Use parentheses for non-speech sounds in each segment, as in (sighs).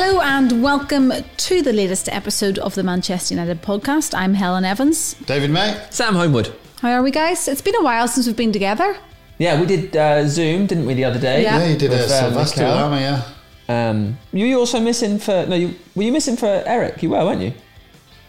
Hello and welcome to the latest episode of the Manchester United podcast. I'm Helen Evans. David May. Sam Homewood. How are we, guys? It's been a while since we've been together. Yeah, we did uh, Zoom, didn't we, the other day? Yeah. Yeah, you did a With, uh, Sylvester Mikel. Lama, yeah. Um, you were also missing for no, you, were you missing for Eric? You were, weren't you?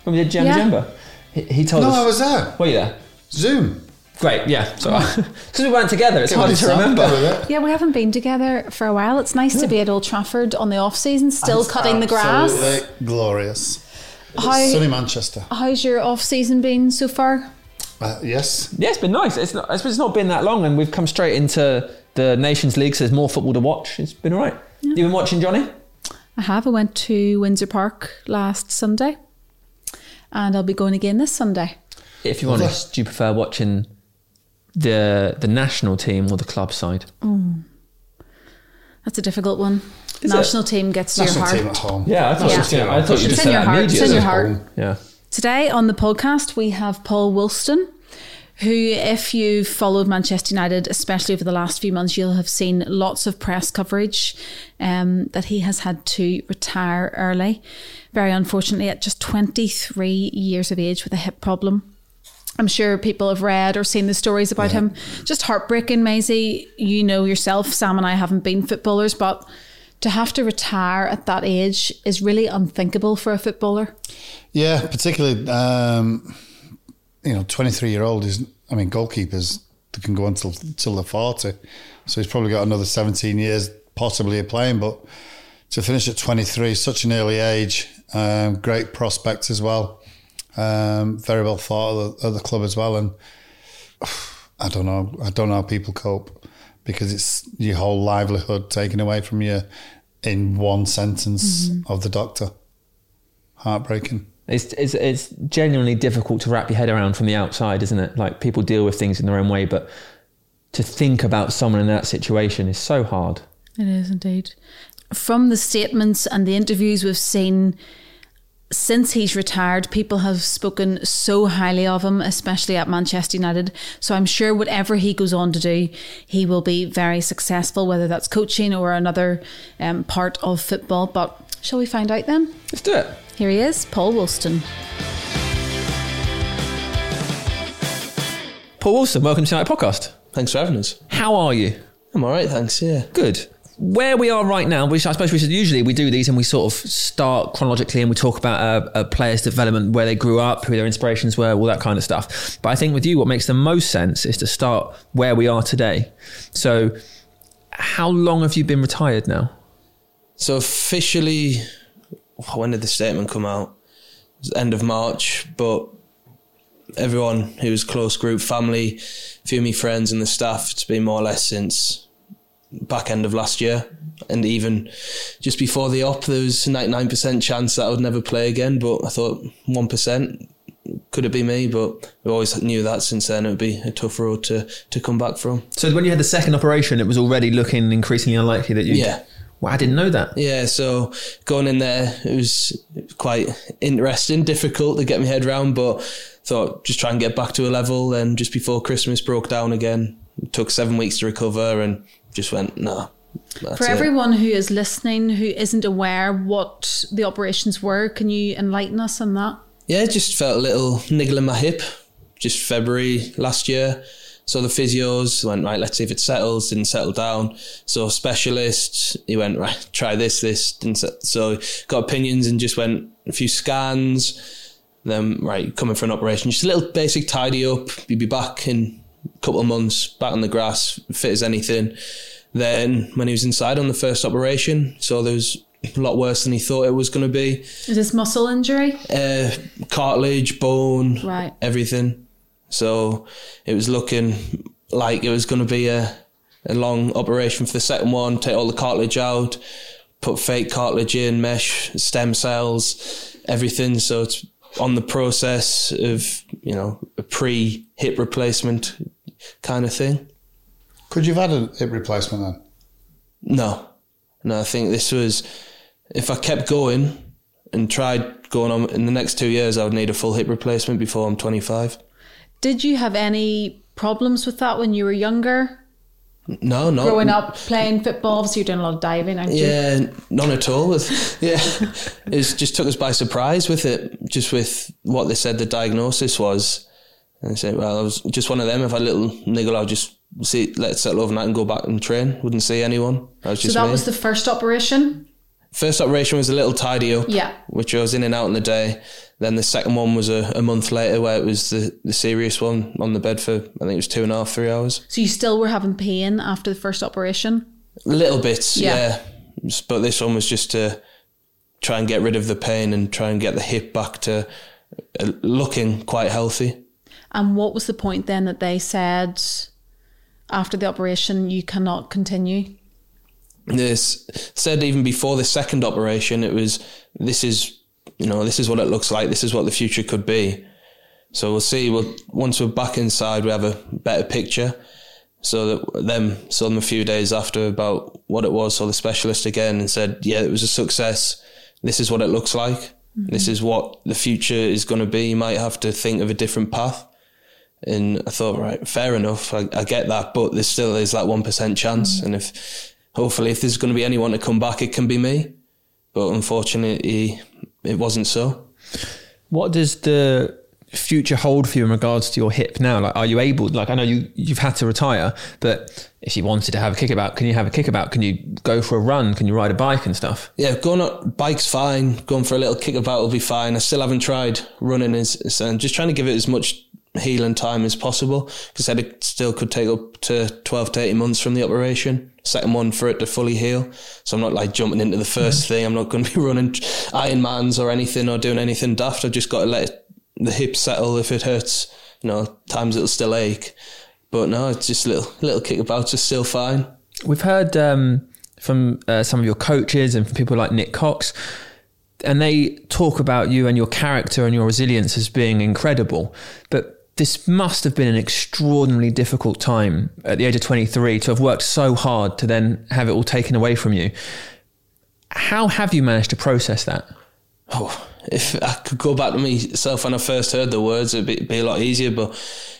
When we did Djemba Yeah. Djemba, he, he told No, us. I was there. Were you there? Zoom. Great, yeah. So (laughs) because we weren't together, it's Get hard to remember. Get with it. Yeah, we haven't been together for a while. It's nice to be at Old Trafford on the off season, still cutting the grass. Absolutely glorious. How, Sunny Manchester. how's your off season been so far? Uh, yes. Yeah, it's been nice. It's not, it's not been that long, and we've come straight into the Nations League. So there's more football to watch. It's been all right. You been watching Johnny? I have. I went to Windsor Park last Sunday, and I'll be going again this Sunday. If you're Lovely. honest, do you prefer watching the the national team or the club side? That's a difficult one. Is National team gets to National your team heart. at home. Yeah, I thought, Yeah. You, I thought you It's just in said your that heart. It's in your heart. Home. Yeah. Today on the podcast, we have Paul Woolston, who, if you've followed Manchester United, especially over the last few months, you'll have seen lots of press coverage um, that he has had to retire early. Very unfortunately, at just 23 years of age with a hip problem. I'm sure people have read or seen the stories about him. Just heartbreaking, Maisie. You know yourself, Sam and I haven't been footballers, but to have to retire at that age is really unthinkable for a footballer. Yeah, particularly, um, you know, 23 year old is, I mean, goalkeepers they can go on till, till they're 40. So he's probably got another 17 years possibly of playing. But to finish at 23, such an early age, um, great prospects as well. Um, very well thought of the, of the club as well. And (sighs) I don't know. I don't know how people cope because it's your whole livelihood taken away from you in one sentence of the doctor. Heartbreaking. It's, it's it's genuinely difficult to wrap your head around from the outside, isn't it? Like people deal with things in their own way, but to think about someone in that situation is so hard. It is indeed. From the statements and the interviews we've seen since he's retired, people have spoken so highly of him, especially at Manchester United. So I'm sure whatever he goes on to do, he will be very successful, whether that's coaching or another um, part of football. But shall we find out then? Let's do it. Here he is, Paul Woolston. Paul Woolston, welcome to United Podcast. Thanks for having us. How are you? I'm all right, thanks. Yeah. Good. Where we are right now, which I suppose we should usually we do these and we sort of start chronologically and we talk about a, a player's development, where they grew up, who their inspirations were, all that kind of stuff. But I think with you, what makes the most sense is to start where we are today. So, how long have you been retired now? So officially, when did the statement come out? It was end of March, but everyone who was close group, family, few of friends and the staff, it's been more or less since back end of last year. And even just before the op, there was a 99% chance that I would never play again. But I thought 1%, could it be me? But we always knew that since then it would be a tough road to, to come back from. So, when you had the second operation, it was already looking increasingly unlikely that you. Yeah. Well, I didn't know that. Yeah, so going in there, it was quite interesting, difficult to get my head around, but thought just try and get back to a level. And just before Christmas, broke down again. It took seven weeks to recover, and just went no. For it. everyone who is listening who isn't aware what the operations were, can you enlighten us on that? yeah, just felt a little niggle in my hip. Just February last year. So the physios went right. Let's see if it settles. Didn't settle down. So specialist, he went right. Try this, this. Didn't set, so got opinions and just went a few scans. Then right, coming for an operation. Just a little basic tidy up. You'd be back in couple of months, back on the grass, fit as anything. Then when he was inside on the first operation, so there was a lot worse than he thought it was going to be Is this muscle injury? uh, cartilage, bone, Right. everything. So it was looking like it was going to be a, a long operation for the second one, take all the cartilage out, put fake cartilage in, mesh, stem cells, everything. So it's on the process of, you know, a pre hip replacement kind of thing. Could you have had a hip replacement then? No, no, I think this was, if I kept going and tried going on in the next two years, I would need a full hip replacement before I'm 25. Did you have any problems with that when you were younger? No, no. growing up playing football? Obviously, you're doing a lot of diving, aren't you? Yeah, none at all. With (laughs) yeah, it just took us by surprise with it. Just with what they said the diagnosis was, and I said, "Well, I was just one of them. If I had a little niggle, I'll just see, let it settle overnight and go back and train. Wouldn't see anyone. I was So that me. was the first operation. First operation was a little tidy up, Yeah. which I was in and out in the day. Then the second one was a, a month later, where it was the, the serious one on the bed for I think it was two and a half, three hours. So you still were having pain after the first operation. Little bits, Yeah. yeah. But this one was just to try and get rid of the pain and try and get the hip back to uh, looking quite healthy. And what was the point then that they said after the operation you cannot continue? This said even before the second operation, it was this is you know this is what it looks like. This is what the future could be. So we'll see. We'll once we're back inside, we have a better picture. So that them saw them a few days after about what it was. Saw the specialist again and said, "Yeah, it was a success. This is what it looks like. Mm-hmm. This is what the future is going to be. You might have to think of a different path." And I thought, right, fair enough. I, I get that, but there still is that one percent chance. Mm. And if hopefully, if there's going to be anyone to come back, it can be me. But unfortunately, it wasn't so. What does the future hold for you in regards to your hip now? Like, are you able? Like, I know you you've had to retire, but if you wanted to have a kickabout, can you have a kickabout? Can you go for a run? Can you ride a bike and stuff? Yeah, going on bike's fine. Going for a little kickabout will be fine. I still haven't tried running, is, is- and just trying to give it as much healing time as possible because said it still could take up to 12 to 18 months from the operation. Second one for it to fully heal. So I'm not like jumping into the 1st thing. I'm not going to be (laughs) running Ironmans or anything or doing anything daft. I've just got to let it, the hip settle. If it hurts, you know, times it'll still ache. But no, it's just little little kickabouts are still fine. We've heard um, from uh, some of your coaches and from people like Nick Cox, and they talk about you and your character and your resilience as being incredible. But this must have been an extraordinarily difficult time at the age of 23 to have worked so hard to then have it all taken away from you. How have you managed to process that? oh, if I could go back to myself when I first heard the words, it'd be, be a lot easier. But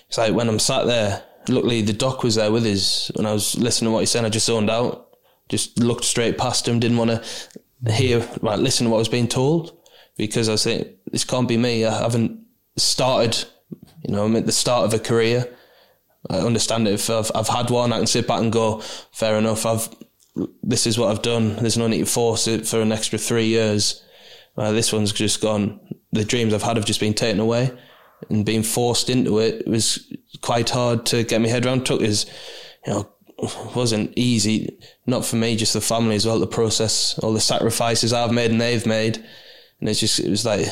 it's like when I'm sat there, luckily the doc was there with us. When I was listening to what he said, I just zoned out, just looked straight past him, didn't want to hear, right, listen to what I was being told because I was thinking, this can't be me. I haven't started, you know, I'm at the start of a career. I understand it. If I've, I've had one, I can sit back and go, fair enough. I've, this is what I've done. There's no need to force it for an extra three years. Uh, this one's just gone. The dreams I've had have just been taken away, and being forced into it was quite hard to get my head around. Took is, you know, wasn't easy. Not for me, just the family as well. The process, all the sacrifices I've made and they've made, and it's just it was like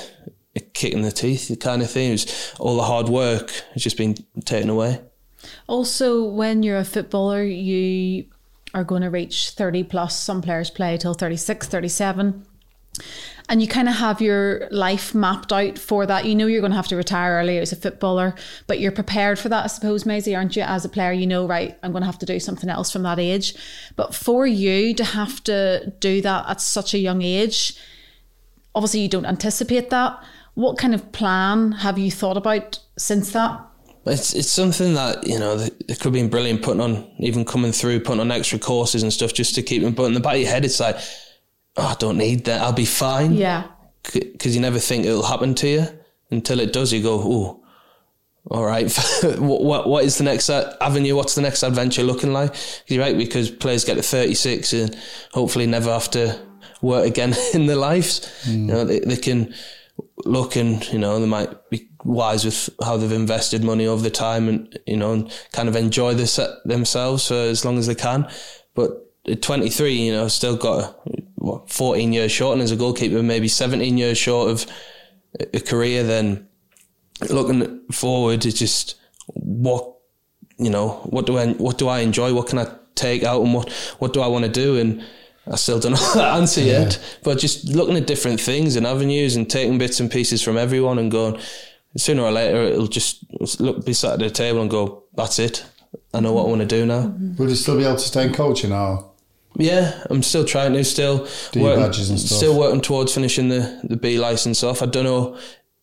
a kick in the teeth kind of thing. It was all the hard work has just been taken away. Also, when you're a footballer, you are going to reach 30 plus. Some players play till 36, 37. And you kind of have your life mapped out for that. You know you're going to have to retire early as a footballer, but you're prepared for that, I suppose, Maisie, aren't you? As a player, you know, right, I'm going to have to do something else from that age. But for you to have to do that at such a young age, obviously you don't anticipate that. What kind of plan have you thought about since that? It's it's something that you know it could have been brilliant putting on even coming through putting on extra courses and stuff just to keep them. But in the back of your head, it's like, oh, I don't need that. I'll be fine. Yeah. Because you never think it'll happen to you until it does. You go, oh, all right. (laughs) what, what what is the next avenue? What's the next adventure looking like? You're right because players get to 36 and hopefully never have to work again (laughs) in their lives. You mm. know, they, they can look and you know they might be wise with how they've invested money over the time and you know and kind of enjoy this uh, themselves for as long as they can. But at 23, you know, still got what 14 years short, and as a goalkeeper, maybe 17 years short of a career. Then looking forward, it's just what you know, what do I what do I enjoy? What can I take out, and what what do I want to do? And I still don't (laughs) know that answer Yeah. yet. But just looking at different things and avenues and taking bits and pieces from everyone and going, sooner or later it'll just look be sat at the table and go, that's it. I know what I want to do now. Mm-hmm. Will you still be able to stay in coaching or? Yeah, I'm still trying to still Do working, badges and stuff. still working towards finishing the, the B license off. I don't know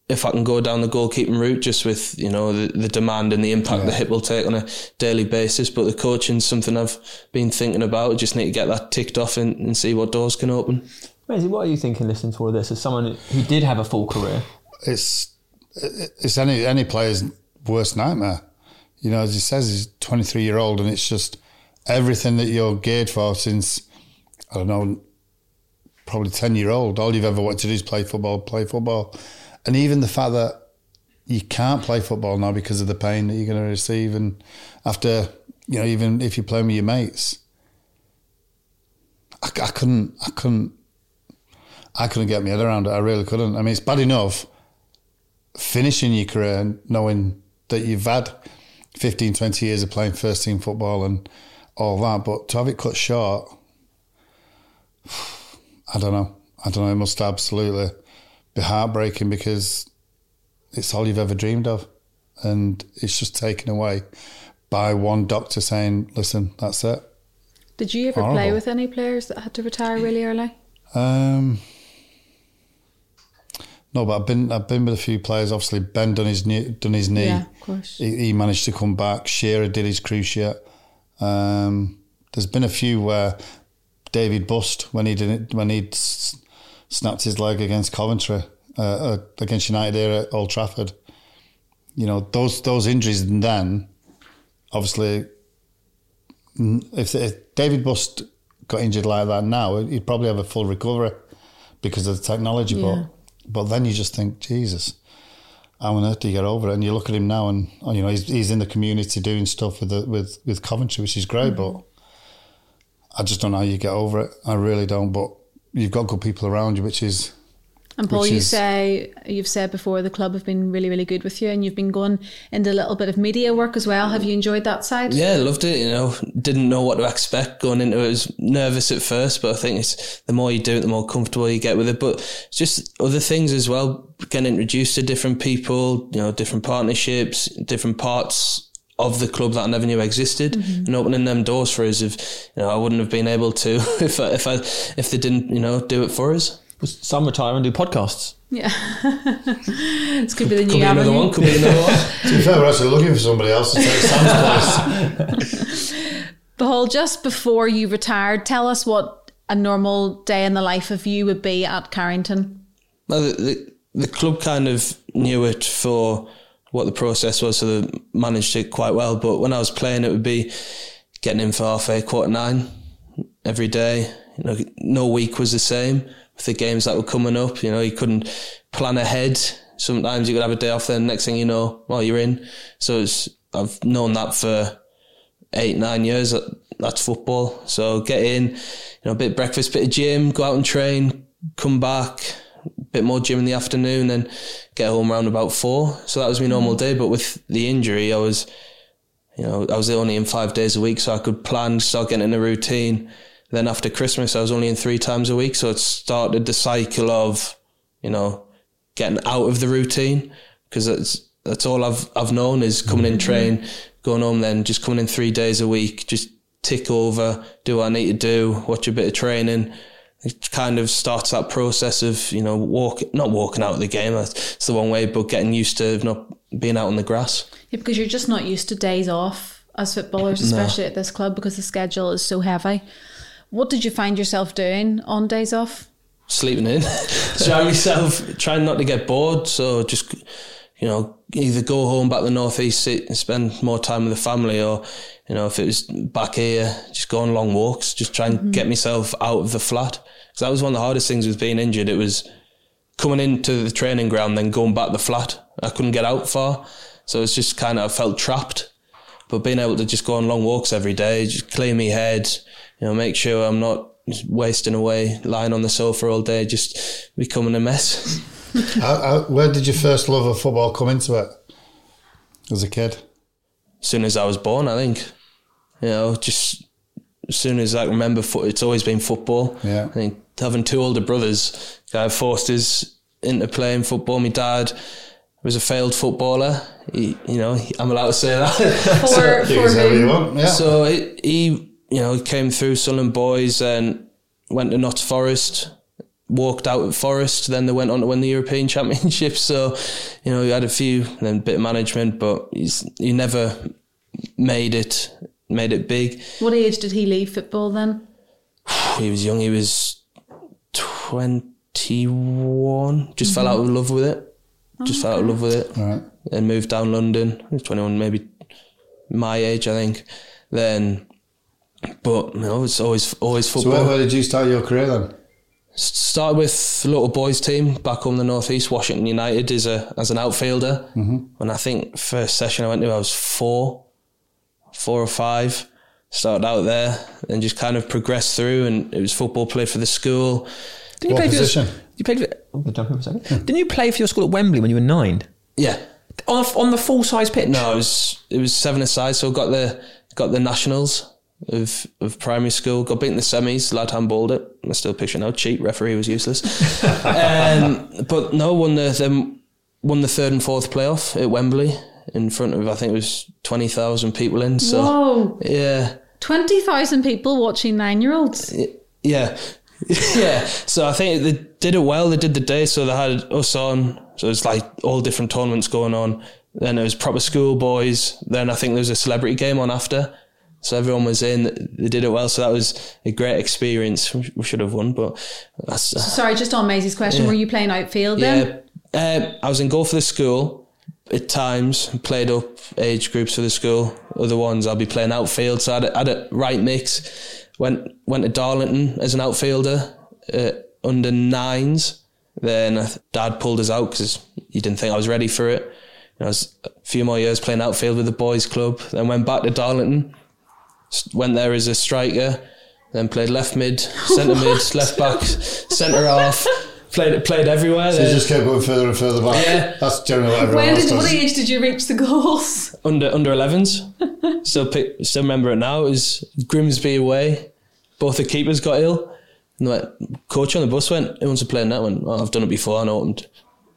if I can go down the goalkeeping route, just with you know the, the demand and the impact the hip will take on a daily basis. But the coaching's something I've been thinking about. Just need to get that ticked off and, and see what doors can open. Maisie, what are you thinking listening to all this as someone who did have a full career? It's it's any any player's worst nightmare. You know, as he says, he's 23 year old, and it's just everything that you're geared for since I don't know, probably 10 year old. All you've ever wanted to do is play football, play football, and even the fact that you can't play football now because of the pain that you're going to receive, and after you know, even if you're playing with your mates, I, I couldn't, I couldn't, I couldn't get my head around it. I really couldn't. I mean, it's bad enough finishing your career and knowing that you've had 15, 20 years of playing first team football and all that, but to have it cut short, (sighs) I don't know. I don't know. It must absolutely be heartbreaking because it's all you've ever dreamed of. And it's just taken away by one doctor saying, listen, that's it. Did you ever Horrible. play with any players that had to retire really early? Um, no, but I've been I've been with a few players. Obviously, Ben done his knee, done his knee. Yeah, of course. He, he managed to come back. Shearer did his cruciate. Um, there's been a few where David Busst when he did when he snapped his leg against Coventry uh, uh, against United here at Old Trafford. You know those those injuries, then obviously, if, if David Busst got injured like that now, he'd probably have a full recovery because of the technology. Yeah. But but then you just think, Jesus, how on earth do you get over it? And you look at him now, and you know he's he's in the community doing stuff with the, with with Coventry, which is great. But I just don't know how you get over it. I really don't. But you've got good people around you, which is And Paul, you is- say you've said before the club have been really, really good with you, and you've been going into a little bit of media work as well. Have you enjoyed that side? Yeah, loved it. You know, didn't know what to expect going into it. I was nervous at first, but I think it's the more you do it, the more comfortable you get with it. But just other things as well. Getting introduced to different people, you know, different partnerships, different parts of the club that I never knew existed, mm-hmm. and opening them doors for us. If you know, I wouldn't have been able to (laughs) if I, if I if they didn't, you know, do it for us. Some retire and do podcasts. Yeah. (laughs) this could be the Could new be another one. Could be another one. (laughs) to be fair, we're actually looking for somebody else to take Sam's place. Paul, just before you retired, tell us what a normal day in the life of you would be at Carrington. No, the, the, the club kind of knew it for what the process was, so they managed it quite well. But when I was playing, it would be getting in for half eight, quarter nine every day. You know, no week was the same with the games that were coming up. You know, you couldn't plan ahead. Sometimes you could have a day off, then next thing you know, well, you're in. So it's, I've known that for eight, nine years. That, that's football. So get in, you know, a bit of breakfast, bit of gym, go out and train, come back, bit more gym in the afternoon, then get home around about four. So that was my normal mm. day. But with the injury, I was, you know, I was only in five days a week, so I could plan, start getting in a routine. Then after Christmas, I was only in three times a week, so it started the cycle of, you know, getting out of the routine because that's that's all I've I've known is coming in, mm-hmm. train, going home, then just coming in three days a week, just tick over, do what I need to do, watch a bit of training. It kind of starts that process of you know walk not walking out of the game. it's the one way, but getting used to not being out on the grass. Yeah, because you're just not used to days off as footballers, especially at this club, because the schedule is so heavy. What did you find yourself doing on days off? sleeping in. (laughs) Trying myself, trying not to get bored. So just, you know, either go home back to the northeast, sit and spend more time with the family, or you know, if it was back here, just go on long walks. Just try and mm-hmm. get myself out of the flat. Because that was one of the hardest things with being injured. It was coming into the training ground, then going back to the flat. I couldn't get out far, so it's just kind of I felt trapped. But being able to just go on long walks every day, just clear my head, you know, make sure I'm not wasting away, lying on the sofa all day, just becoming a mess. (laughs) How, how, where did your first love of football come into it as a kid? as soon as I was born, I think. You know, just as soon as I can remember, it's always been football. Yeah. I think having two older brothers, I forced us into playing football. My dad was a failed footballer. He, you know, he- I'm allowed to say that. (laughs) For, You for can say what you want. Yeah. So he, he, you know, came through Sunderland Boys and went to Notts Forest. Walked out at Forest. Then they went on to win the European (laughs) Championship. So, you know, he had a few, and then a bit of management, but he's he never made it made it big. What age did he leave football then? (sighs) He was young. He was twenty one. Just fell out of love with it. Just fell out of love with it. Right. Then moved down London. He was twenty one, maybe my age, I think. Then, but you know, it's always always So football. where, where did you start your career then? Started with the little boys team back home in the northeast, Washington United, as a as an outfielder. Mm-hmm. And I think first session I went to, I was four, four or five. Started out there and just kind of progressed through, and it was football play for the school. Didn't you What play for position? Your, you played for. Oh, I'm jump in for a second. Didn't you play for your school at Wembley when you were nine? Yeah, On, a, on the full size pitch? no, it was it was seven aside, so got the got the nationals of of primary school. Got beaten in the semis. Lad handballed it. I still picture now. Cheap referee was useless. (laughs) um, but no, won the them won the third and fourth playoff at Wembley in front of I think it was twenty thousand people in. So Whoa. yeah, 20,000 people watching nine year olds. yeah, (laughs) yeah. So I think they did it well. They did the day, so they had us on. So it's like all different tournaments going on. Then it was proper school boys. Then I think there was a celebrity game on after. So everyone was in. They did it well. So that was a great experience. We should have won, but that's Sorry, just on Maisie's question, were you playing outfield then? yeah. Um, I was in goal for the school at times. Played up age groups for the school. Other ones I'll be playing outfield. So I had a, had a right mix. Went went to Darlington as an outfielder uh, under nines. Then uh, Dad pulled us out because he didn't think I was ready for it. I was a few more years playing outfield with the boys' club. Then went back to Darlington. S- Went there as a striker. Then played left mid, centre mid, (laughs) left back, centre half. Played played everywhere. So you just kept going further and further back. Yeah. That's generally what everyone When else did, what age did you reach the goals? under under 11s. (laughs) still pick, still remember it now. It was Grimsby away. Both the keepers got ill. And the coach on the bus went, "Who wants to play in that one?" Oh, I've done it before. I know. And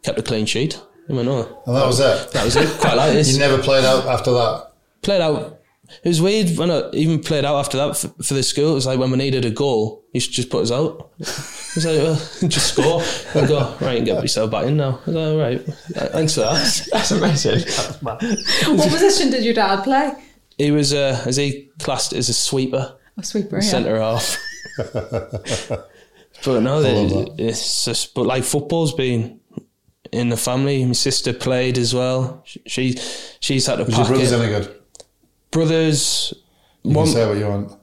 kept a clean sheet. I went, "Oh, And that was it. that was it. Quite like (laughs) this." You never played out after that. played out. It was weird when I even played out after that for, for the school. It was like when we needed a goal, he should just put us out. He's like, well, (laughs) just score. I go, right, and get yourself back in now. I was like, all right, thanks for that. (laughs) That's amazing. what position did your dad play? He was, uh, as he classed as a sweeper. A sweeper, yeah. centre half. (laughs) but no, it, it's just but like football's been in the family. My sister played as well. She she's had to Was your brothers any good? Brothers. You One, say what you want.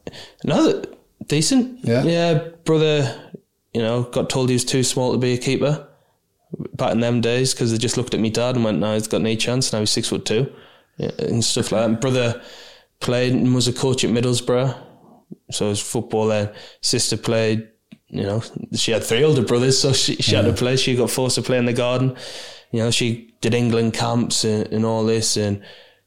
no, decent. Yeah? yeah. Brother, you know, got told he was too small to be a keeper back in them days because they just looked at me dad and went, "No, he's got no chance." Now he's six foot two, yeah, and stuff like that. Brother played and was a coach at Middlesbrough, so it was football. Then sister played. You know, she had three older brothers, so she, she had to play. She got forced to play in the garden. You know, she did England camps and, and all this, and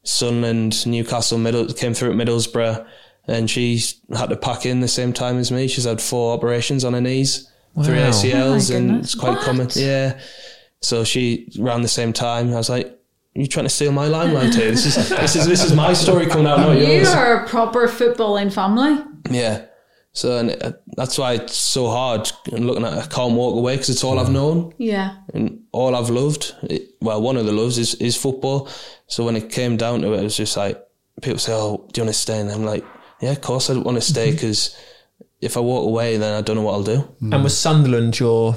Sunderland, Newcastle, Middle came through at Middlesbrough, and she had to pack in the same time as me. She's had four operations on her knees, three Wow. ACLs, Oh my and it's quite What? common. Yeah, so she around the same time. I was like, "You trying to steal my limelight here? This is this is this is my story coming out, not You yours." are a proper footballing family. Yeah. So and uh, that's why it's so hard. And looking at, it, I can't walk away because it's all I've mm. known Yeah. and all I've loved. It, well, one of the loves is, is football. So when it came down to it, it was just like people say, "Oh, do you want to stay?" And I'm like, "Yeah, of course I want to stay mm-hmm. because if I walk away, then I don't know what I'll do." Mm. And was Sunderland your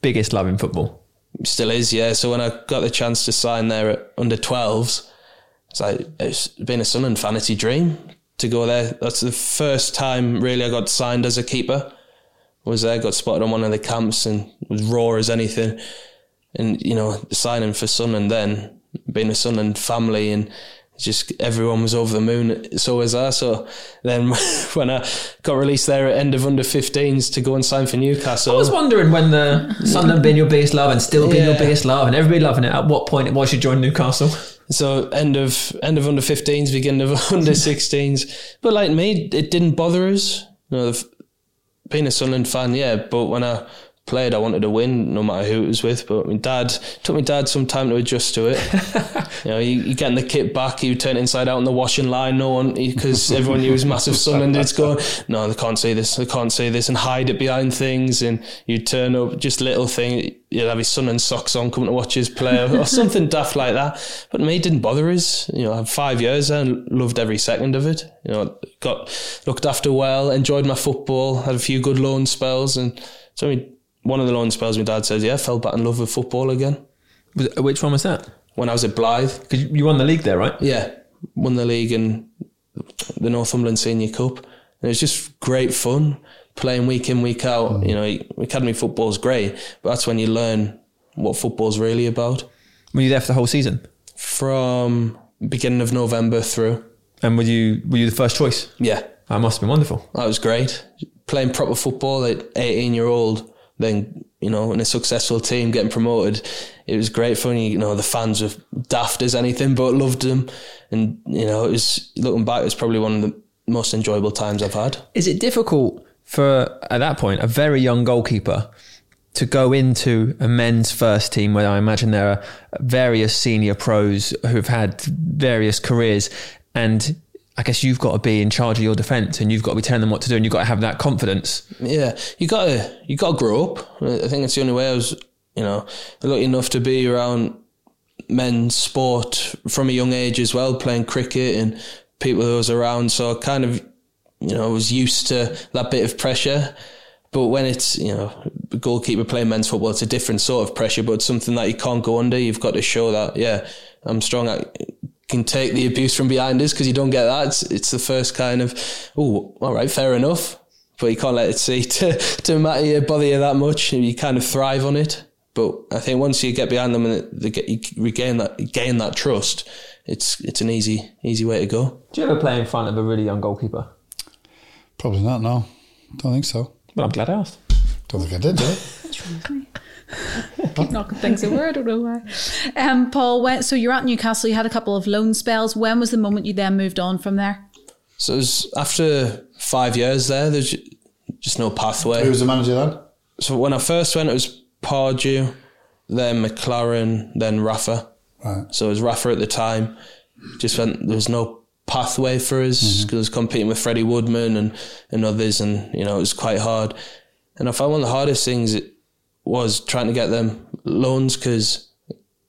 biggest love in football? Still is, yeah. So when I got the chance to sign there at under 12s, it's like it's been a Sunderland fantasy dream to go there. That's the first time really I got signed as a keeper. Was there, got spotted on one of the camps and was raw as anything. And you know, signing for Sunderland then, being a Sunderland family and just everyone was over the moon. So was I. So then (laughs) when I got released there at end of under 15s to go and sign for Newcastle. I was wondering when the Sunderland being your biggest love and still being your Yeah. biggest love and everybody loving it, at what point it was you joined Newcastle? So end of end of under 15s, beginning of (laughs) under (laughs) 16s. But like me, it didn't bother us. You know, being a Sunderland fan, yeah. But when I played, I wanted to win no matter who it was with. But my dad took my dad some time to adjust to it. (laughs) you know, you, you getting the kit back, you turn it inside out on the washing line. No one because everyone knew he was massive son, and it's going, no, they can't say this, they can't say this, and hide it behind things. And you turn up just little thing. You'd have his son and socks on coming to watch his play or something daft like that. But me, it didn't bother us. You know, I had five years there and loved every second of it. You know, got looked after well, enjoyed my football, had a few good loan spells, and so I mean, one of the loan spells, my dad says, yeah, fell back in love with football again. Which one was that? When I was at Blyth, Because you won the league there, right? yeah, won the league and the Northumberland Senior Cup. And it was just great fun playing week in, week out. Mm. You know, academy football's great, but that's when you learn what football's really about. Were you there for the whole season? From beginning of November through. And were you were you the first choice? Yeah, That must have been wonderful. that was great. Playing proper football at 18 year old, then, you know, in a successful team getting promoted, it was great fun. You know, the fans were daft as anything, but loved them. And, you know, it was, looking back, it was probably one of the most enjoyable times I've had. Is it difficult for at that point a very young goalkeeper to go into a men's first team where I imagine there are various senior pros who've had various careers and I guess you've got to be in charge of your defence and you've got to be telling them what to do and you've got to have that confidence. Yeah, you gotta you gotta grow up. I think it's the only way I was, you know, lucky enough to be around men's sport from a young age as well, playing cricket and people who was around. So I kind of, you know, I was used to that bit of pressure. But when it's, you know, goalkeeper playing men's football, it's a different sort of pressure, but it's something that you can't go under. You've got to show that, yeah, I'm strong. I can take the abuse from behind us because you don't get that. It's, it's the first kind of, oh, all right, fair enough. But you can't let it see (laughs) to, to matter you, bother you that much. You kind of thrive on it. But I think once you get behind them and they get, you regain that, gain that trust, it's, it's an easy, easy way to go. Do you ever play in front of a really young goalkeeper? Probably not. No, don't think so. Well, I'm glad I asked. Don't think I did. Did I? (laughs) Keep knocking things over. I don't know why. Um, Paul, when, so you're at Newcastle. You had a couple of loan spells. When was the moment you then moved on from there? So it was after five years there, there's just no pathway. Who was the manager then? so when I first went, it was Pardew, then McClaren, then Rafa. Right. So it was Rafa at the time. Just went, there was no pathway for us because I was competing with Freddie Woodman and, and others, and you know it was quite hard. And I found one of the hardest things it was trying to get them loans because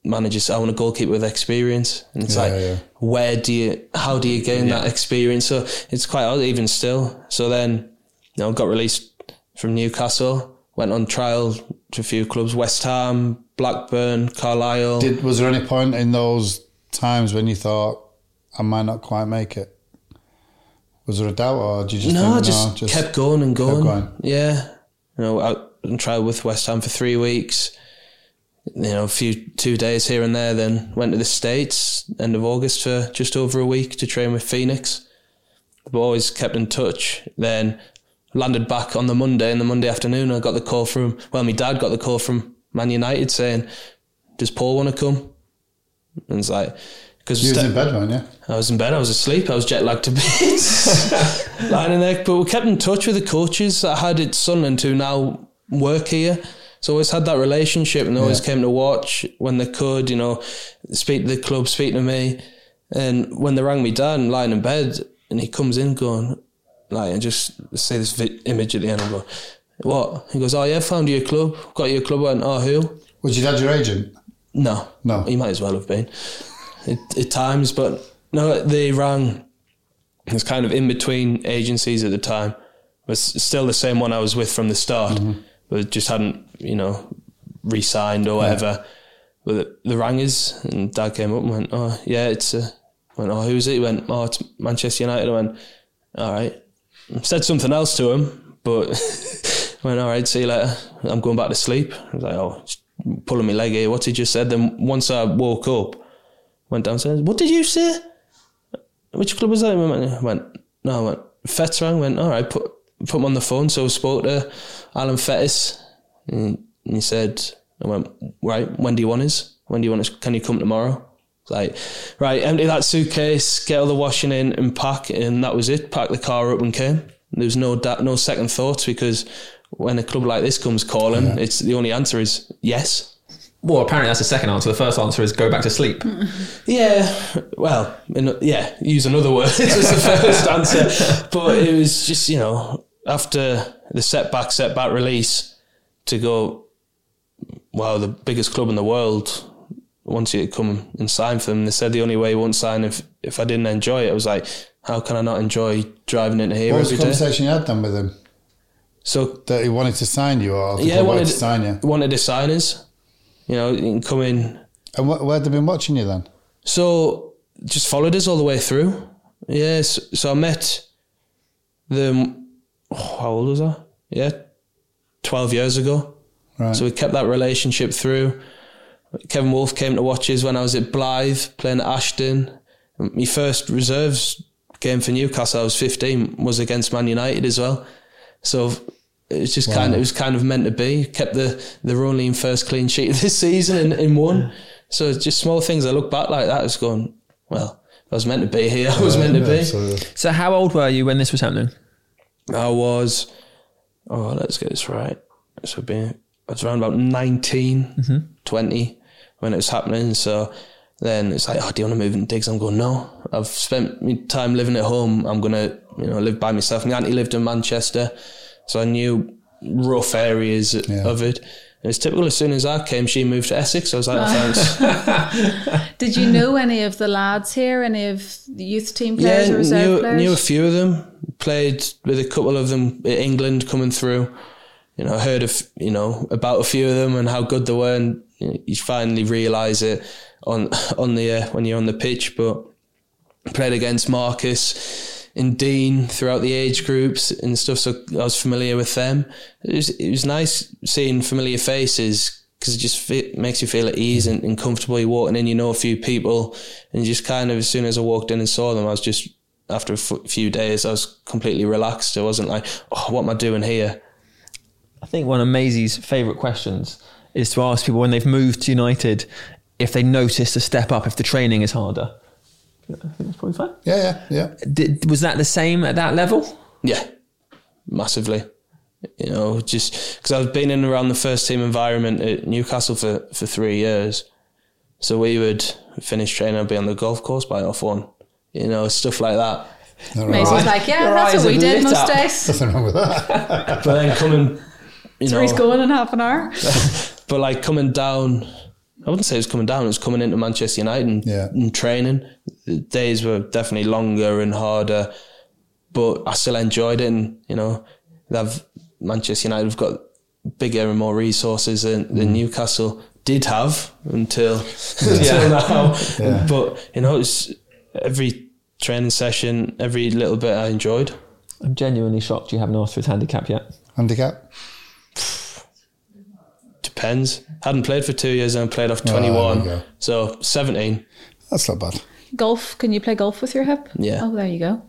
managers I want a goalkeeper with experience, and it's Yeah, like yeah. where do you how do you gain that experience? So it's quite odd even still. So then you know got released from Newcastle, went on trial to a few clubs, West Ham, Blackburn, Carlisle. Did was there any point in those times when you thought I might not quite make it? Was there a doubt, or did you just No, think, just, no, just kept going and going. going. Yeah, you know, out and tried with West Ham for three weeks. You know, a few two days here and there. Then went to the states end of August for just over a week to train with Phoenix. But always kept in touch. Then landed back on the Monday. In the Monday afternoon, I got the call from well, my dad got the call from Man United saying, "Does Paul want to come?" And it's like because You was in bed, weren't you? I was in bed. I was asleep. I was jet lagged to bits, (laughs) lying in there. But we kept in touch with the coaches that I had at Sunderland who now work here. So always had that relationship, and always Yeah. came to watch when they could. You know, speak to the club, speak to me. And when they rang me down, lying in bed, and he comes in going, like, and just say this vi- image at the end. I go, what? He goes, oh yeah, found you a club, got you a club. I went, oh who? Was your dad your agent? No. No. He might as well have been at, at times, but no, they rang. It was kind of in between agencies at the time. It was still the same one I was with from the start, mm-hmm. But just hadn't, you know, re signed or whatever. But the, the rang us, and dad came up and went, Oh, yeah, it's a. I went, Oh, who's it? He went, Oh, it's Manchester United. I went, All right. Said something else to him, but (laughs) went, All right, see you later. I'm going back to sleep. I was like, Oh, pulling my leg here. What he just said? Then once I woke up, went downstairs. What did you say? Which club was that? I went, no, I went, Fetz rang, went, all right, put, put him on the phone. So I spoke to Alan Fettis and he said, I went, right, when do you want us? When do you want us? Can you come tomorrow? Like, right, empty that suitcase, get all the washing in and pack. And that was it. Pack the car up and came. There was no da- no second thoughts because when a club like this comes calling, it's the only answer is yes. Well, apparently that's the second answer. The first answer is go back to sleep. (laughs) Yeah, well, in, yeah, use another word (laughs) as the first answer. (laughs) But it was just, you know, after the setback, setback release to go, wow, the biggest club in the world wants you to come and sign for them. They said the only way you won't sign if, if I didn't enjoy it. I was like, how can I not enjoy driving into here What was the every day? conversation you had then with him? So That he wanted to sign you or yeah, wanted wanted to sign you? wanted to sign us. You know, you can come in And wh- where they been watching you then? So just followed us all the way through. Yes. So I met them. Oh, how old was I? Yeah, twelve years ago. Right. So we kept that relationship through. Kevin Wolf came to watches when I was at Blyth playing at Ashton. My first reserves game for Newcastle, I was fifteen, was against Man United as well. So it was just kind of it was kind of meant to be. Kept the the only in first clean sheet this season in, in one. So it's just small things. I look back like that, it's going well. I was meant to be here. I was meant to Yeah, be. absolutely. So, how old were you when this was happening? I was, oh, let's get this right. So being, I was around about 19, mm-hmm. 20 when it was happening. So then it's like, oh, do you want to move in digs? I'm going, no. I've spent my time living at home. I'm going to, you know, live by myself. My auntie lived in Manchester. So I knew rough areas Yeah. of it. And it's typical as soon as I came, she moved to Essex. I was like, oh, thanks. (laughs) Did you know any of the lads here? Any of the youth team players or reserve knew, players? knew a few of them. Played with a couple of them in England coming through. You know, heard of you know about a few of them and how good they were, and you, know, you finally realise it on (laughs) on the uh, when you're on the pitch. But played against Marcus and Dean throughout the age groups and stuff, so I was familiar with them. It was it was nice seeing familiar faces because it just fe makes you feel at ease and, and comfortable. You're walking in, you know a few people, and just kind of as soon as I walked in and saw them, I was just after a f- few days, I was completely relaxed. I wasn't like, oh, what am I doing here? I think one of Maisie's favourite questions is to ask people when they've moved to United if they notice a step up if the training is harder. I think that's probably fine. Yeah, yeah, yeah. Did, was that the same at that level? Yeah, massively. You know, just because I've been in around the first team environment at Newcastle for, for three years. So we would finish training and be on the golf course by half one. You know, stuff like that. All Maisie's right. like, yeah, Your that's what we did most days. Nothing wrong with that. But then coming, you So he's going in half an hour. (laughs) but like coming down, I wouldn't say it was coming down, it was coming into Manchester United and, Yeah. and training. The days were definitely longer and harder, but I still enjoyed it. And, you know, they've, Manchester United have got bigger and more resources than, Mm. Newcastle did have until, (laughs) until now. Yeah. But, you know, it's every training session, every little bit I enjoyed. I'm genuinely shocked you haven't asked for his handicap yet. Handicap? (sighs) (sighs) (sighs) Depends. Hadn't played for two years and I played off Oh, there we 21. go. so 17. That's not bad. Golf, can you play golf with your hip? Yeah. Oh, there you go.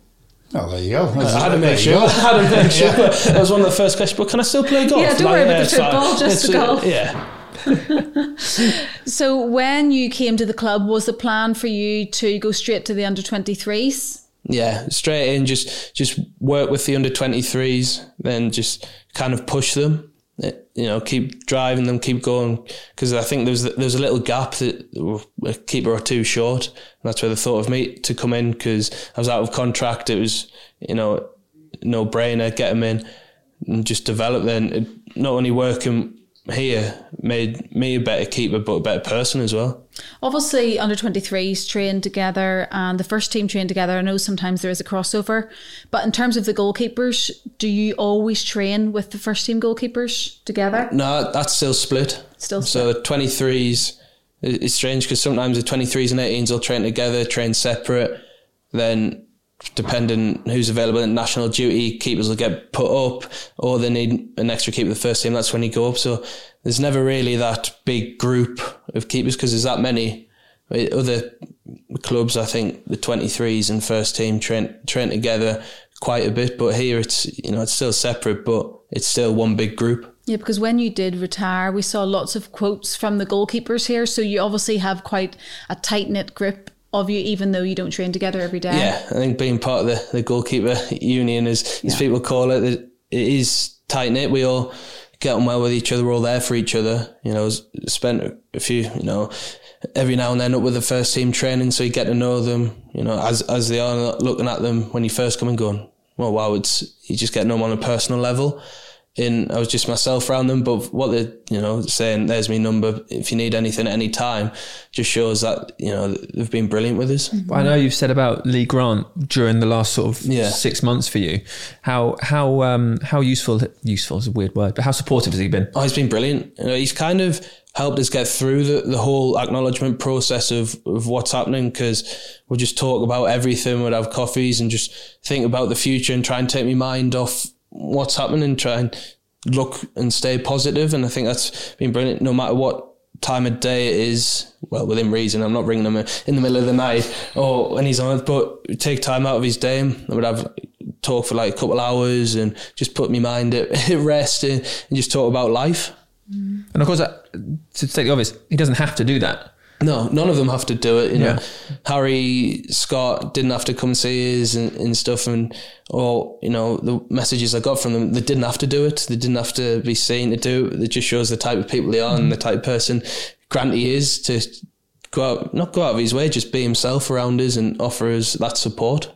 Oh, there you go. I had to make sure. (laughs) I had to make (laughs) sure. That was one of the first questions. But can I still play golf? Yeah, don't worry about the it's fine. football, just It's, the uh, golf. Yeah. (laughs) So when you came to the club, was the plan for you to go straight to the under 23s? Yeah, straight in, just just work with the under 23s, then just kind of push them. Eh, You know, keep driving them, keep going. Because I think there's was there was a little gap that a keeper or two short. And that's where they thought of me to come in because I was out of contract. It was you know no brainer, get them in and just develop. Then not only working here made me a better keeper, but a better person as well. Obviously, under 23s train together and the first team train together. I know sometimes there is a crossover, but in terms of the goalkeepers, do you always train with the first team goalkeepers together? No, that's still split. Still So 23s, it- it's strange because sometimes the 23s and 18s will train together, train separate. Then, depending who's available in national duty, keepers will get put up, or they need an extra keeper the first team. That's when you go up. So there's never really that big group of keepers because there's that many. Uh, Other clubs, I think the 23s and first team train train together quite a bit, but here it's you know it's still separate, but it's still one big group. Yeah, because when you did retire, we saw lots of quotes from the goalkeepers here. So you obviously have quite a tight knit grip of you, even though you don't train together every day. Yeah, I think being part of the, the goalkeeper union, as, as people call it, it is tight knit. We all get on well with each other. We're all there for each other. You know, spent a few, you know, every now and then up with the first team training, so you get to know them. You know, as as they are looking at them when you first come and going. Well, wow, it's you just get to know them on a personal level. In I was just myself around them, but what they're you know saying, "There's my number. If you need anything at any time," just shows that you know they've been brilliant with us. I know you've said about Lee Grant during the last sort of Yeah. six months for you. How how um, how useful useful is a weird word, but how supportive has he been? Oh, he's been brilliant. You know, he's kind of helped us get through the, the whole acknowledgement process of, of what's happening because we'll just talk about everything. We'd have coffees and just think about the future and try and take my mind off what's happening try and look and stay positive. And I think that's been brilliant no matter what time of day it is. Well, within reason. I'm not bringing him in the middle of the night or when he's on but take time out of his day. I would have talk for like a couple of hours and just put my mind at, (laughs) at rest and, and just talk about life. And of course, uh, to state the obvious, he doesn't have to do that. No, none of them have to do it. You know, Yeah. Harry Scott didn't have to come see us and, and stuff, and or you know the messages I got from them, they didn't have to do it. They didn't have to be seen to do it. It just shows the type of people they are and the type of person Granty is to go out, not go out of his way, just be himself around us and offer us that support.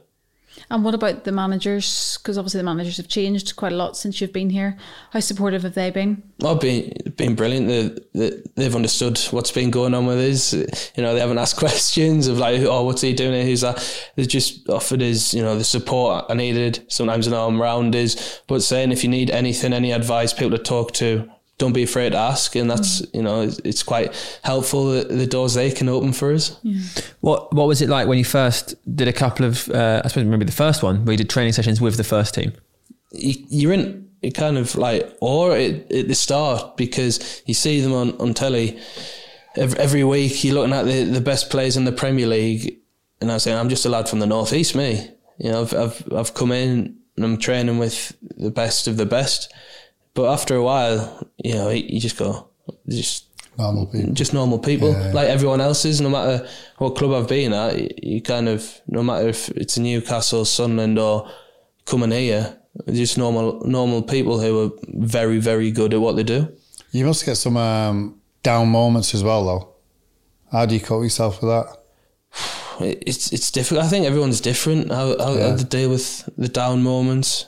And what about the managers? Because obviously the managers have changed quite a lot since you've been here. How supportive have they been? Oh, well, been been brilliant. They, they, they've understood what's been going on with us. You know, they haven't asked (laughs) questions of like, oh, what's he doing? here? Who's that? They just offered us, you know, the support I needed. Sometimes an arm round is, but saying if you need anything, any advice, people to talk to, don't be afraid to ask. And that's, you know, it's, it's quite helpful the, the doors they can open for us. What what was it like when you first did a couple of? Uh, I suppose maybe the first one where you did training sessions with the first team. you, you're in it kind of like or at, at the start because you see them on, on telly every, every week you're looking at the, the best players in the Premier League and I was saying I'm just a lad from the northeast me you know I've, I've, I've come in and I'm training with the best of the best but after a while you know you just go just Normal people. just normal people Yeah. like everyone else is no matter what club I've been at you- you kind of no matter if it's Newcastle Sunderland or coming here just normal normal people who are very very good at what they do You must get some um, down moments as well, though. How do you cope yourself with that? It's it's difficult I think everyone's different how, how, Yeah. how they deal with the down moments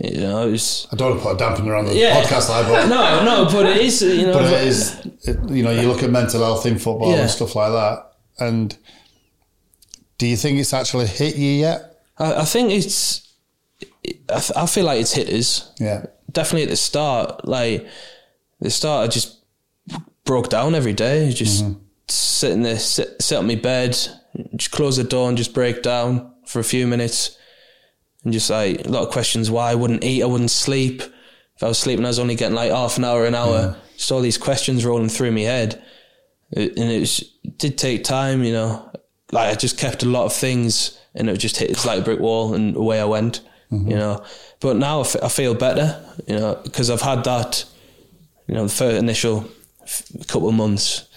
you know I don't want to put a dampener on the (laughs) Yeah. podcast, like, but, no no but it is you know but it is, it, you know, you look at mental health in football Yeah. and stuff like that. And do you think it's actually hit you yet? I, I think it's I feel like it's hit us Yeah. definitely at the start, like the start, I just broke down every day. Just mm-hmm. sitting there, sit, sit on my bed, just close the door and just break down for a few minutes, and just like a lot of questions. Why I wouldn't eat? I wouldn't sleep. If I was sleeping, I was only getting like half an hour, an hour. Just all these questions rolling through my head, It- and it, was, it did take time. You know, like I just kept a lot of things, and it just hit. It's like a brick wall, and away I went. Mm-hmm. You know, but now I, f- I feel better. You know, because I've had that. You know, the first initial f- couple of months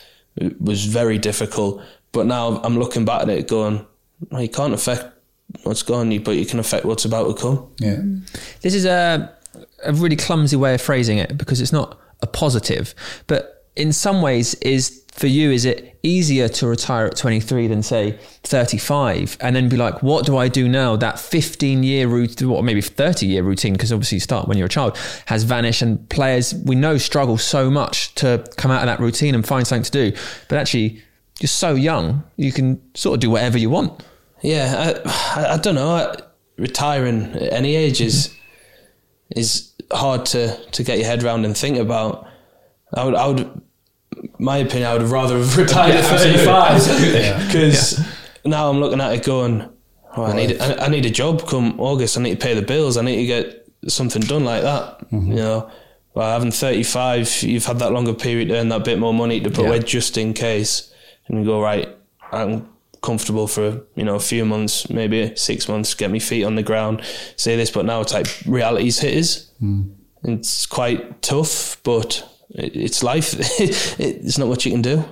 was very difficult, but now I'm looking back at it, going, well, you can't affect what's gone, but you can affect what's about to come. Yeah. This is a, a really clumsy way of phrasing it because it's not a positive, but in some ways, is for you, is it easier to retire at 23 than say 35 and then be like, what do I do now? That 15 year routine, or maybe 30 year routine, because obviously you start when you're a child, has vanished and players we know struggle so much to come out of that routine and find something to do. But actually, you're so young, you can sort of do whatever you want. Yeah, I, I, I don't know. I- Retiring at any age is is hard to, to get your head around and think about. I would, I would, my opinion, I would rather have (laughs) retired at thirty five because now I'm looking at it going, oh, I need I, I need a job come August. I need to pay the bills. I need to get something done like that. Mm-hmm. You know, well, having thirty five, you've had that longer period to earn that bit more money to put Yeah. away just in case, and you go right. I'm comfortable for you know a few months, maybe six months, get my feet on the ground, say this. But now it's like reality's hit us. Hmm. It's quite tough, but it's life. (laughs) it's not much you can do.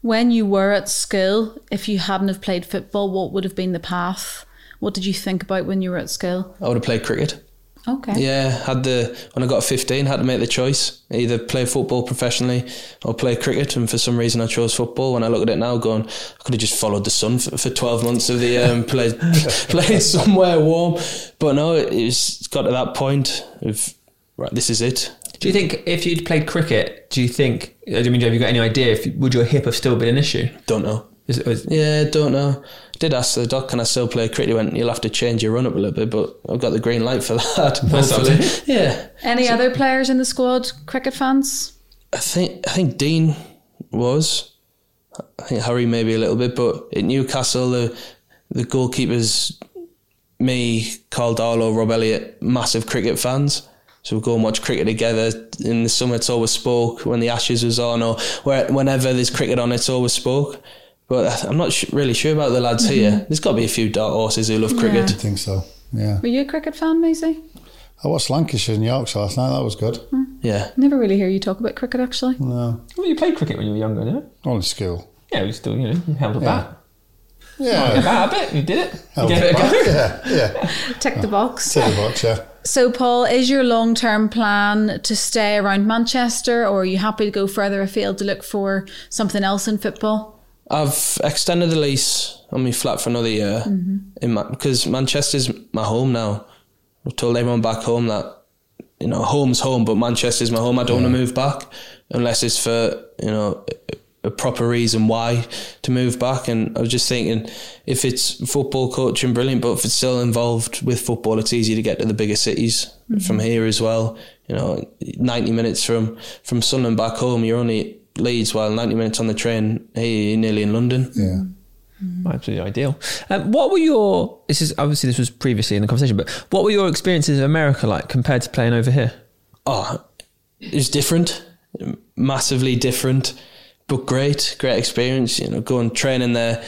When you were at school, if you hadn't have played football, what would have been the path? What did you think about when you were at school? I would have played cricket. Okay. Yeah, had the when I got 15, had to make the choice either play football professionally or play cricket. And for some reason, I chose football. When I look at it now, going, I could have just followed the sun for, for 12 months of the year and played somewhere warm. But no, it, it's got to that point of right, this is it. Do you think if you'd played cricket, do you think? I mean, have you got any idea if would your hip have still been an issue? Don't know. Is it, was, Yeah, don't know. Did ask the doc, can I still play cricket? He went, you'll have to change your run up a little bit, but I've got the green light for (laughs) that. Hopefully. Yeah. Any other players in the squad, cricket fans? I think I think Dean was. I think Harry maybe a little bit, but at Newcastle the the goalkeepers, me, Karl Darlow, Rob Elliott, massive cricket fans. So we go and watch cricket together. In the summer, it's always spoke when the Ashes was on, or where, whenever there's cricket on, it's always spoke. But I'm not sh- really sure about the lads here. Mm-hmm. There's got to be a few dark horses who love cricket. I think so. Yeah. Were you a cricket fan, Maisie? I watched Lancashire and Yorkshire last night. That was good. Hmm. Yeah. Never really hear you talk about cricket, actually. No, well, you played cricket when you were younger, didn't you? only school. Yeah, you still, you know, you held a bat. Yeah. A bat, a bit. You did it. You gave it it a go. Yeah, yeah. (laughs) Tick the box. To the box, yeah. So, Paul, is your long term plan to stay around Manchester, or are you happy to go further afield to look for something else in football? I've extended the lease on my flat for another year mm-hmm. in Ma- because Manchester's my home now. I've told everyone back home that you know home's home, but Manchester's my home. I don't want to move back unless it's for you know a- proper reason why to move back. And I was just thinking, if it's football coaching, brilliant. But if it's still involved with football, it's easy to get to the bigger cities from mm-hmm. here as well. You know, ninety minutes from from Sunderland back home, you're only Leeds, while ninety minutes on the train, hey, you're nearly in London. Yeah. Absolutely ideal. Um, what were your? This is obviously this was previously in the conversation, but what were your experiences of America like compared to playing over here? Oh, it's different, massively different, but great, great experience. You know, going training there,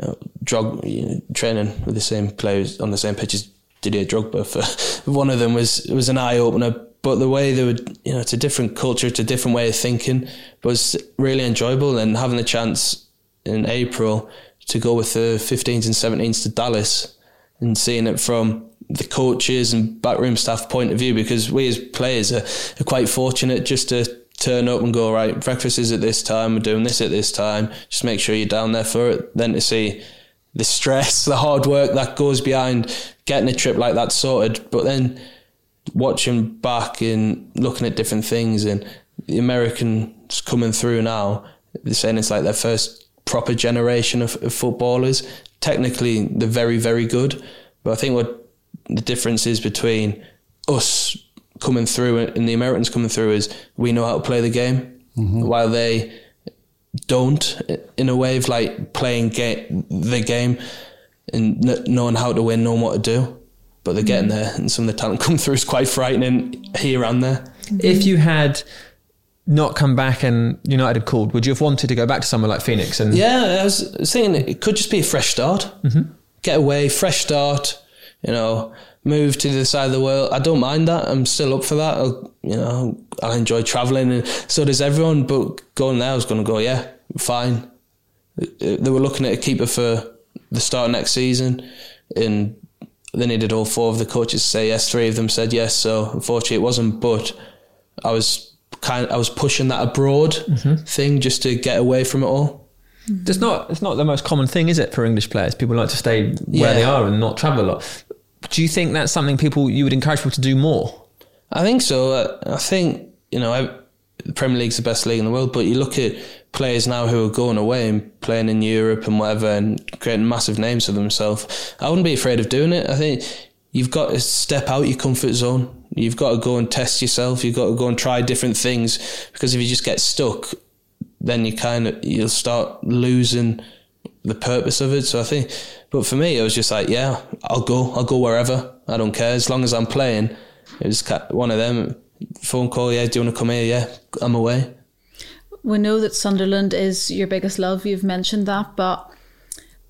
you know, drug you know, training with the same players on the same pitch as Didier Drogba. For (laughs) one of them was was an eye opener. But the way they would, you know, it's a different culture, it's a different way of thinking. But it's really enjoyable, and having the chance in April to go with the 15s and 17s to Dallas and seeing it from the coaches and backroom staff point of view because we as players are, are quite fortunate just to turn up and go right breakfast is at this time we're doing this at this time just make sure you're down there for it then to see the stress (laughs) the hard work that goes behind getting a trip like that sorted but then watching back and looking at different things and the Americans coming through now they're saying it's like their first proper generation of, of footballers technically they're very very good but I think what the difference is between us coming through and the Americans coming through is we know how to play the game mm-hmm. while they don't in a way of like playing ga- the game and kn- knowing how to win, knowing what to do. But they're getting there, and some of the talent (laughs) come through is quite frightening here and there. If you had not come back and United had called, would you have wanted to go back to somewhere like Phoenix? And Yeah, I was saying it could just be a fresh start. Mm-hmm. Get away, fresh start. You know, move to the side of the world. I don't mind that. I'm still up for that. I'll, you know, I enjoy traveling, and so does everyone. But going there, I was going to go. Yeah, fine. They were looking at a keeper for the start of next season, and they needed all four of the coaches to say yes. Three of them said yes. So unfortunately, it wasn't. But I was kind. I was pushing that abroad thing just to get away from it all. it's not it's not the most common thing, is it, for English players? People like to stay where Yeah. they are and not travel a lot. Do you think that's something people you would encourage people to do more? I think so. Uh, I think you know I, Premier League's the best league in the world, but you look at players now who are going away and playing in Europe and whatever and creating massive names for themselves. I wouldn't be afraid of doing it. I think you've got to step out your comfort zone. You've got to go and test yourself. You've got to go and try different things because if you just get stuck, then you kind of you'll start losing the purpose of it. So I think, but for me, it was just like, yeah, I'll go, I'll go wherever. I don't care as long as I'm playing. It was one of them phone call. Yeah, do you want to come here? Yeah, I'm away. We know that Sunderland is your biggest love. You've mentioned that, but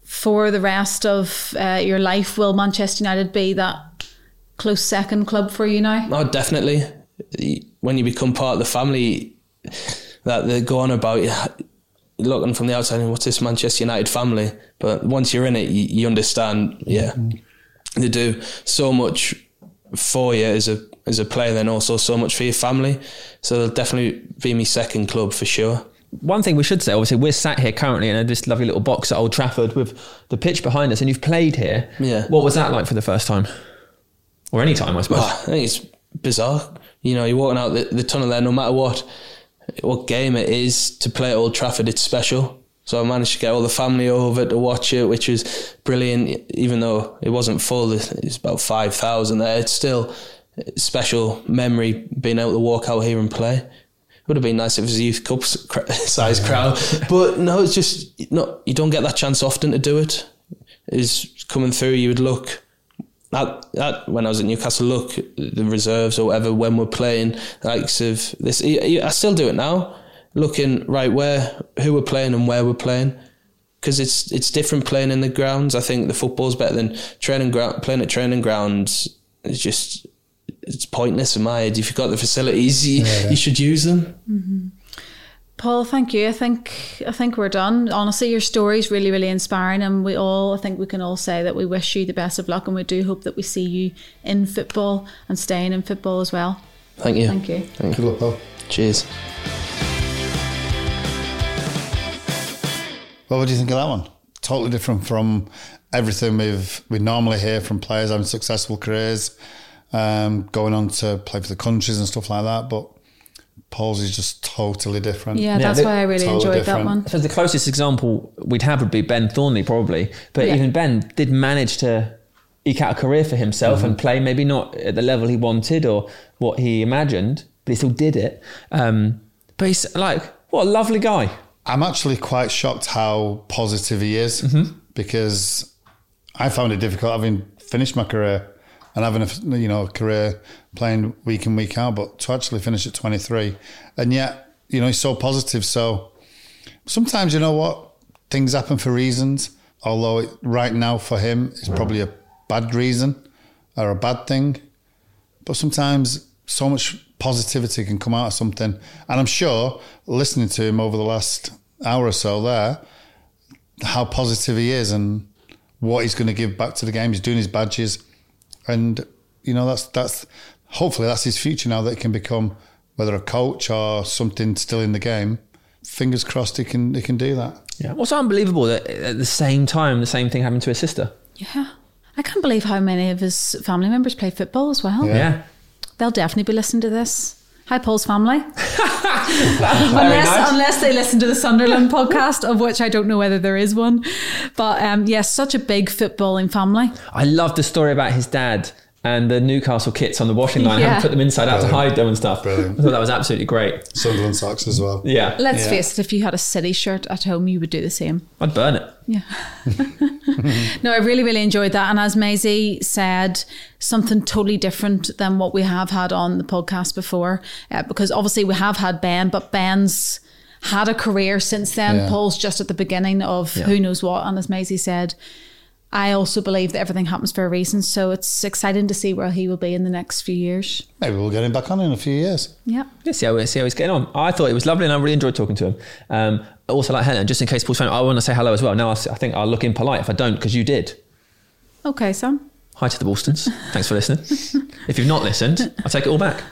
for the rest of uh, your life, will Manchester United be that close second club for you now? Oh, definitely. When you become part of the family that they go on about, you're looking from the outside, and what's this Manchester United family? But once you're in it, you, you understand. Yeah, they do so much for you as a as a player, then also so much for your family. So they'll definitely be my second club for sure. One thing we should say, obviously, we're sat here currently in this lovely little box at Old Trafford with the pitch behind us, and you've played here. Yeah. What was that like for the first time, or any time, I suppose? I think it's bizarre. You know, you're walking out the, the tunnel there, no matter what what game it is to play at Old Trafford, it's special. So I managed to get all the family over to watch it, which was brilliant. Even though it wasn't full, it's about five thousand there. It's still special memory being able to walk out here and play. It would have been nice if it was a youth cup (laughs) size crowd, but no, it's just not. You don't get that chance often to do it. Is coming through. You would look at, at when I was at Newcastle, look the reserves or whatever when we're playing likes of this. I still do it now, looking right where who we're playing and where we're playing because it's it's different playing in the grounds. I think the football's better than training ground. Playing at training grounds is just it's pointless in my head. If you've got the facilities, you, yeah, yeah. you should use them. Mm-hmm. Paul, thank you. I think I think we're done. Honestly, your story is really, really inspiring, and we all I think we can all say that we wish you the best of luck, and we do hope that we see you in football and staying in football as well. Thank you. Thank you. Thank you. Good luck, Paul. Cheers. Well, what do you think of that one? Totally different from everything we've we normally hear from players having successful careers um, going on to play for the countries and stuff like that. But Paul's is just totally different. Yeah, that's yeah, why I really totally enjoyed different. that one. So the closest example we'd have would be Ben Thornley, probably. But yeah. even Ben did manage to eke out a career for himself mm-hmm. and play, maybe not at the level he wanted or what he imagined, but he still did it. Um, but he's like, what a lovely guy. I'm actually quite shocked how positive he is mm-hmm. because I found it difficult having finished my career and having a you know a career playing week in week out, but to actually finish at 23, and yet you know he's so positive. So sometimes you know what things happen for reasons. Although it, right now for him it's probably a bad reason or a bad thing, but sometimes so much positivity can come out of something. And I'm sure listening to him over the last hour or so there, how positive he is and what he's going to give back to the game. He's doing his badges and you know that's that's hopefully that's his future now that he can become whether a coach or something still in the game. Fingers crossed he can he can do that. Yeah, what's unbelievable that at the same time the same thing happened to his sister. Yeah, I can't believe how many of his family members play football as well. Yeah, yeah. they'll definitely be listening to this. Hi, Paul's family. (laughs) unless, nice. unless they listen to the Sunderland podcast, of which I don't know whether there is one. But um, yes, yeah, such a big footballing family. I love the story about his dad and the Newcastle kits on the washing line. Yeah. I put them inside out Brilliant. to hide them and stuff. Brilliant. I thought that was absolutely great. Sunderland socks as well. Yeah. Let's yeah. face it, if you had a City shirt at home, you would do the same. I'd burn it. Yeah. (laughs) no, I really, really enjoyed that. And as Maisie said, something totally different than what we have had on the podcast before. Uh, because obviously we have had Ben, but Ben's had a career since then. Yeah. Paul's just at the beginning of yeah. who knows what. And as Maisie said, I also believe that everything happens for a reason. So it's exciting to see where he will be in the next few years. Maybe we'll get him back on in a few years. Yeah. yeah see, how, see how he's getting on. I thought it was lovely and I really enjoyed talking to him. Um, also, like Helen, just in case Paul's phone, I want to say hello as well. Now, I, I think I'll look impolite if I don't because you did. Okay, Sam. Hi to the Woolstons. Thanks for listening. (laughs) if you've not listened, I'll take it all back.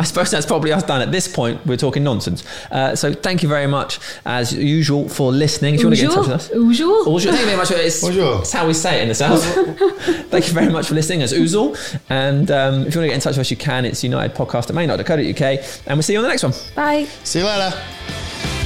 I suppose that's probably us done at this point. We're talking nonsense. Uh, so thank you very much, as usual, for listening. If you want to get in touch with us, usual. Usual. Thank you very much. It's, it's how we say it in the south. (laughs) thank you very much for listening, as usual. And um, if you want to get in touch with us, you can. It's unitedpodcast at main.co.uk. And we'll see you on the next one. Bye. See you later.